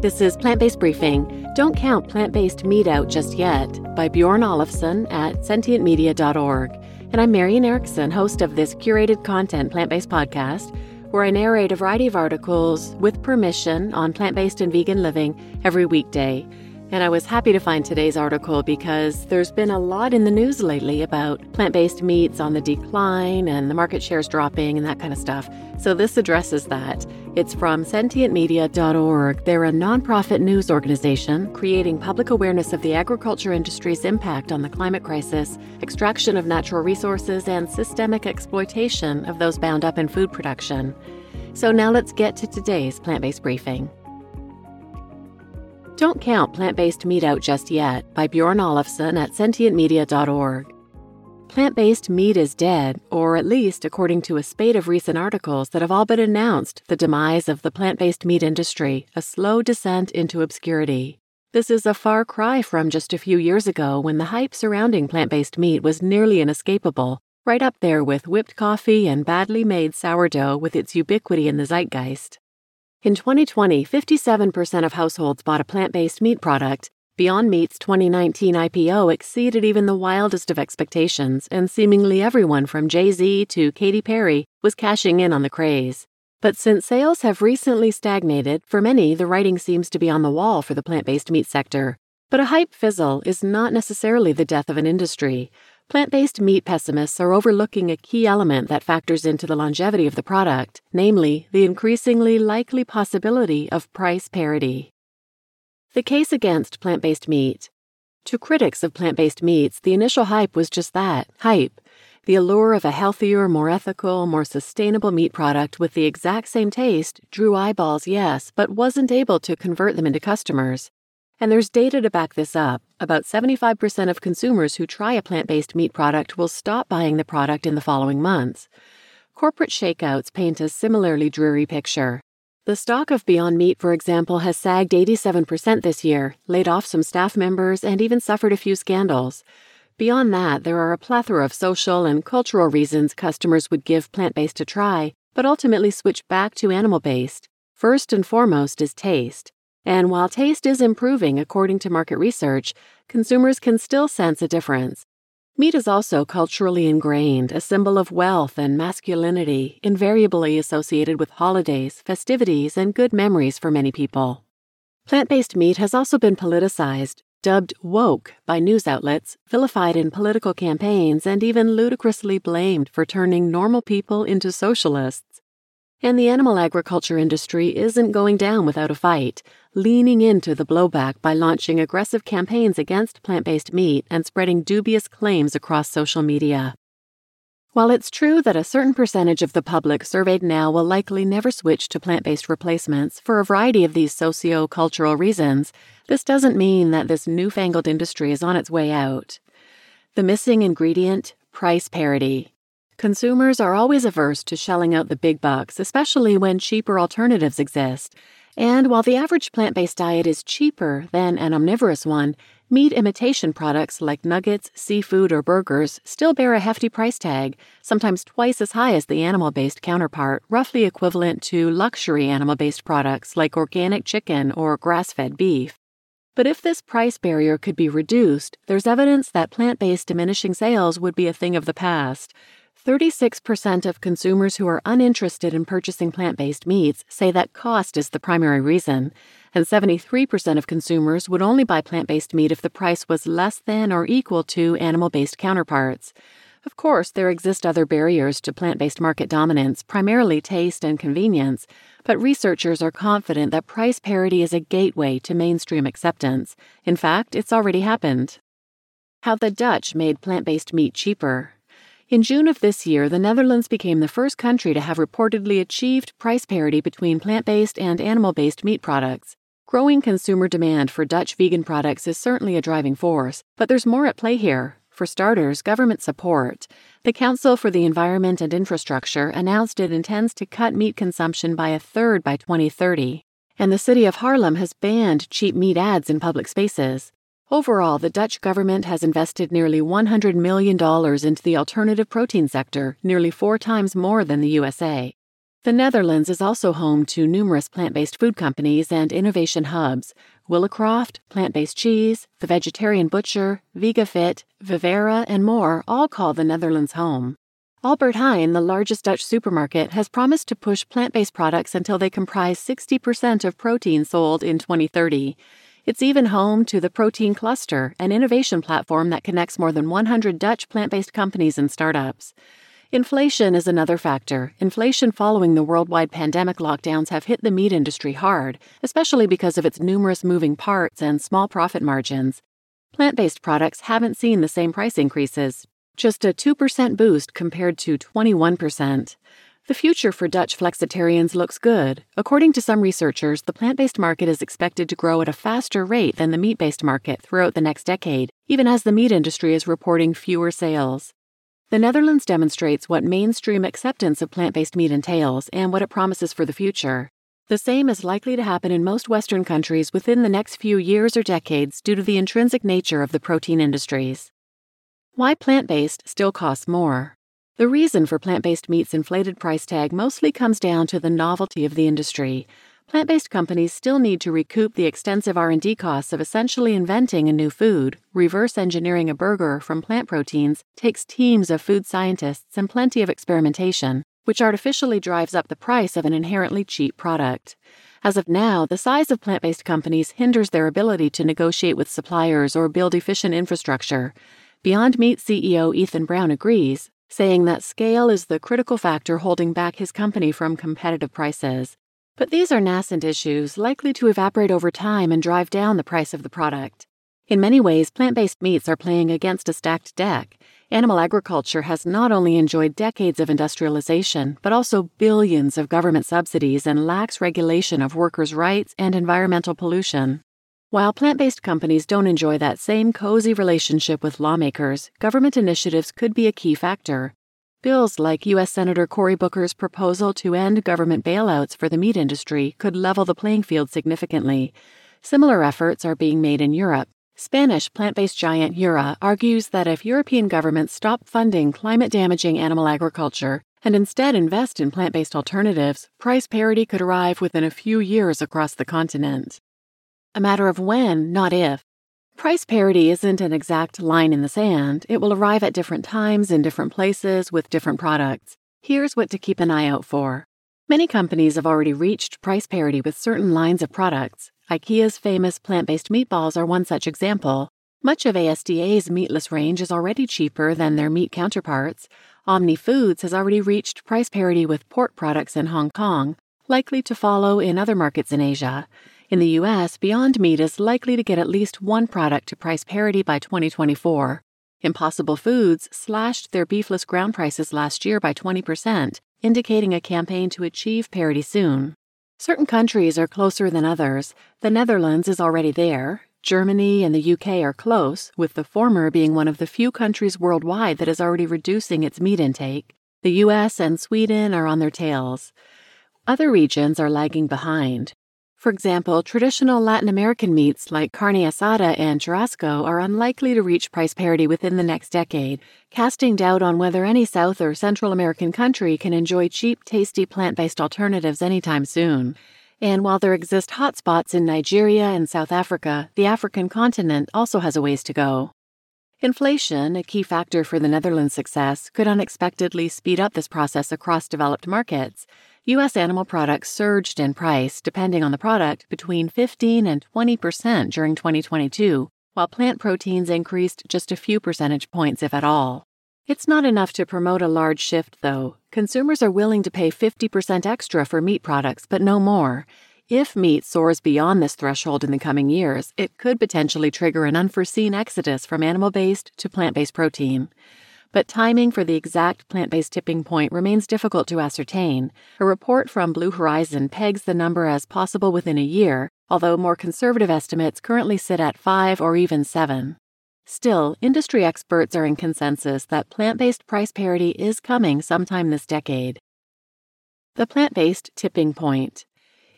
This is Plant Based Briefing. Don't count plant based meat out just yet by Bjorn Olafsson at sentientmedia.org. And I'm Marian Erickson, host of this curated content plant based podcast, where I narrate a variety of articles with permission on plant based and vegan living every weekday. And I was happy to find today's article because there's been a lot in the news lately about plant based meats on the decline and the market shares dropping and that kind of stuff. So this addresses that. It's from sentientmedia.org. They're a nonprofit news organization creating public awareness of the agriculture industry's impact on the climate crisis, extraction of natural resources, and systemic exploitation of those bound up in food production. So now let's get to today's plant based briefing. Don't Count Plant Based Meat Out Just Yet by Bjorn Olafsson at sentientmedia.org. Plant based meat is dead, or at least according to a spate of recent articles that have all but announced the demise of the plant based meat industry, a slow descent into obscurity. This is a far cry from just a few years ago when the hype surrounding plant based meat was nearly inescapable, right up there with whipped coffee and badly made sourdough with its ubiquity in the zeitgeist. In 2020, 57% of households bought a plant based meat product. Beyond Meat's 2019 IPO exceeded even the wildest of expectations, and seemingly everyone from Jay Z to Katy Perry was cashing in on the craze. But since sales have recently stagnated, for many, the writing seems to be on the wall for the plant based meat sector. But a hype fizzle is not necessarily the death of an industry. Plant based meat pessimists are overlooking a key element that factors into the longevity of the product, namely, the increasingly likely possibility of price parity. The case against plant based meat. To critics of plant based meats, the initial hype was just that hype. The allure of a healthier, more ethical, more sustainable meat product with the exact same taste drew eyeballs, yes, but wasn't able to convert them into customers. And there's data to back this up. About 75% of consumers who try a plant based meat product will stop buying the product in the following months. Corporate shakeouts paint a similarly dreary picture. The stock of Beyond Meat, for example, has sagged 87% this year, laid off some staff members, and even suffered a few scandals. Beyond that, there are a plethora of social and cultural reasons customers would give plant based a try, but ultimately switch back to animal based. First and foremost is taste. And while taste is improving according to market research, consumers can still sense a difference. Meat is also culturally ingrained, a symbol of wealth and masculinity, invariably associated with holidays, festivities, and good memories for many people. Plant based meat has also been politicized, dubbed woke by news outlets, vilified in political campaigns, and even ludicrously blamed for turning normal people into socialists. And the animal agriculture industry isn't going down without a fight, leaning into the blowback by launching aggressive campaigns against plant based meat and spreading dubious claims across social media. While it's true that a certain percentage of the public surveyed now will likely never switch to plant based replacements for a variety of these socio cultural reasons, this doesn't mean that this newfangled industry is on its way out. The missing ingredient price parity. Consumers are always averse to shelling out the big bucks, especially when cheaper alternatives exist. And while the average plant based diet is cheaper than an omnivorous one, meat imitation products like nuggets, seafood, or burgers still bear a hefty price tag, sometimes twice as high as the animal based counterpart, roughly equivalent to luxury animal based products like organic chicken or grass fed beef. But if this price barrier could be reduced, there's evidence that plant based diminishing sales would be a thing of the past. 36% of consumers who are uninterested in purchasing plant based meats say that cost is the primary reason, and 73% of consumers would only buy plant based meat if the price was less than or equal to animal based counterparts. Of course, there exist other barriers to plant based market dominance, primarily taste and convenience, but researchers are confident that price parity is a gateway to mainstream acceptance. In fact, it's already happened. How the Dutch made plant based meat cheaper. In June of this year, the Netherlands became the first country to have reportedly achieved price parity between plant based and animal based meat products. Growing consumer demand for Dutch vegan products is certainly a driving force, but there's more at play here. For starters, government support. The Council for the Environment and Infrastructure announced it intends to cut meat consumption by a third by 2030. And the city of Haarlem has banned cheap meat ads in public spaces. Overall, the Dutch government has invested nearly $100 million into the alternative protein sector, nearly four times more than the USA. The Netherlands is also home to numerous plant based food companies and innovation hubs Willicroft, plant based cheese, The Vegetarian Butcher, VegaFit, Vivera, and more all call the Netherlands home. Albert Heijn, the largest Dutch supermarket, has promised to push plant based products until they comprise 60% of protein sold in 2030. It's even home to the Protein Cluster, an innovation platform that connects more than 100 Dutch plant based companies and startups. Inflation is another factor. Inflation following the worldwide pandemic lockdowns have hit the meat industry hard, especially because of its numerous moving parts and small profit margins. Plant based products haven't seen the same price increases, just a 2% boost compared to 21%. The future for Dutch flexitarians looks good. According to some researchers, the plant based market is expected to grow at a faster rate than the meat based market throughout the next decade, even as the meat industry is reporting fewer sales. The Netherlands demonstrates what mainstream acceptance of plant based meat entails and what it promises for the future. The same is likely to happen in most Western countries within the next few years or decades due to the intrinsic nature of the protein industries. Why plant based still costs more? The reason for plant based meat's inflated price tag mostly comes down to the novelty of the industry. Plant-based companies still need to recoup the extensive R&D costs of essentially inventing a new food. Reverse engineering a burger from plant proteins takes teams of food scientists and plenty of experimentation, which artificially drives up the price of an inherently cheap product. As of now, the size of plant based companies hinders their ability to negotiate with suppliers or build efficient infrastructure. Beyond Meat CEO Ethan Brown agrees, saying that scale is the critical factor holding back his company from competitive prices. But these are nascent issues likely to evaporate over time and drive down the price of the product. In many ways, plant based meats are playing against a stacked deck. Animal agriculture has not only enjoyed decades of industrialization, but also billions of government subsidies and lax regulation of workers' rights and environmental pollution. While plant based companies don't enjoy that same cozy relationship with lawmakers, government initiatives could be a key factor. Bills like U.S. Senator Cory Booker's proposal to end government bailouts for the meat industry could level the playing field significantly. Similar efforts are being made in Europe. Spanish plant based giant Heura argues that if European governments stop funding climate damaging animal agriculture and instead invest in plant based alternatives, price parity could arrive within a few years across the continent. A matter of when, not if. Price parity isn't an exact line in the sand. It will arrive at different times in different places with different products. Here's what to keep an eye out for. Many companies have already reached price parity with certain lines of products. IKEA's famous plant based meatballs are one such example. Much of ASDA's meatless range is already cheaper than their meat counterparts. Omni Foods has already reached price parity with pork products in Hong Kong, likely to follow in other markets in Asia. In the US, Beyond Meat is likely to get at least one product to price parity by 2024. Impossible Foods slashed their beefless ground prices last year by 20%, indicating a campaign to achieve parity soon. Certain countries are closer than others. The Netherlands is already there. Germany and the UK are close, with the former being one of the few countries worldwide that is already reducing its meat intake. The US and Sweden are on their tails. Other regions are lagging behind. For example, traditional Latin American meats like carne asada and churrasco are unlikely to reach price parity within the next decade, casting doubt on whether any South or Central American country can enjoy cheap, tasty plant based alternatives anytime soon. And while there exist hotspots in Nigeria and South Africa, the African continent also has a ways to go. Inflation, a key factor for the Netherlands' success, could unexpectedly speed up this process across developed markets. U.S. animal products surged in price, depending on the product, between 15 and 20 percent during 2022, while plant proteins increased just a few percentage points, if at all. It's not enough to promote a large shift, though. Consumers are willing to pay 50% extra for meat products, but no more. If meat soars beyond this threshold in the coming years, it could potentially trigger an unforeseen exodus from animal based to plant based protein but timing for the exact plant based tipping point remains difficult to ascertain. A report from Blue Horizon pegs the number as possible within a year, although more conservative estimates currently sit at five or even seven. Still, industry experts are in consensus that plant based price parity is coming sometime this decade. The plant based tipping point.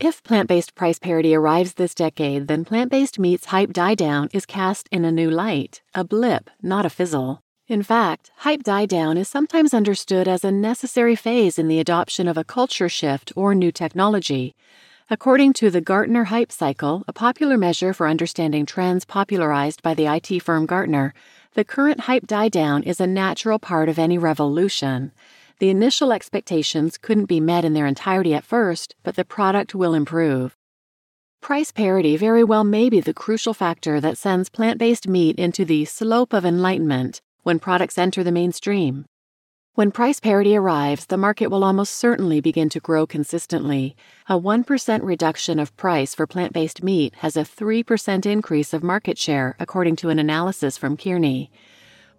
If plant based price parity arrives this decade, then plant based meat's hype die down is cast in a new light, a blip, not a fizzle. In fact, hype die down is sometimes understood as a necessary phase in the adoption of a culture shift or new technology. According to the Gartner Hype Cycle, a popular measure for understanding trends popularized by the IT firm Gartner, the current hype die down is a natural part of any revolution. The initial expectations couldn't be met in their entirety at first, but the product will improve. Price parity very well may be the crucial factor that sends plant based meat into the slope of enlightenment when products enter the mainstream. When price parity arrives, the market will almost certainly begin to grow consistently. A 1% reduction of price for plant based meat has a 3% increase of market share, according to an analysis from Kearney.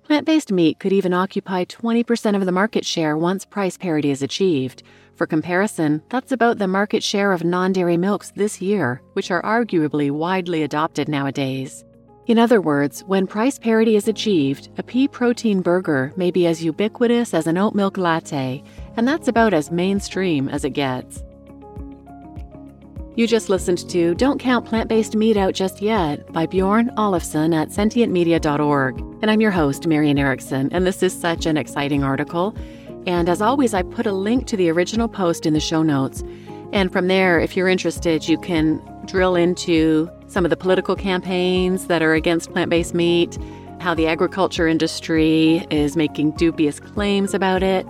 Plant based meat could even occupy 20% of the market share once price parity is achieved. For comparison, that's about the market share of non dairy milks this year, which are arguably widely adopted nowadays. In other words, when price parity is achieved, a pea protein burger may be as ubiquitous as an oat milk latte, and that's about as mainstream as it gets. You just listened to Don't Count Plant Based Meat Out Just Yet by Bjorn Olafsson at sentientmedia.org. And I'm your host, Marian Erickson, and this is such an exciting article. And as always, I put a link to the original post in the show notes. And from there, if you're interested, you can drill into some of the political campaigns that are against plant based meat, how the agriculture industry is making dubious claims about it.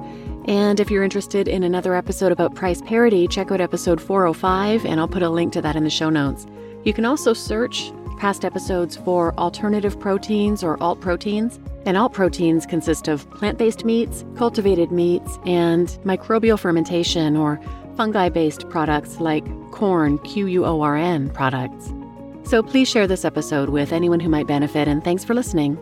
And if you're interested in another episode about price parity, check out episode 405, and I'll put a link to that in the show notes. You can also search past episodes for alternative proteins or alt proteins. And alt proteins consist of plant based meats, cultivated meats, and microbial fermentation or fungi based products like Quorn, Q U O R N products. So please share this episode with anyone who might benefit, and thanks for listening.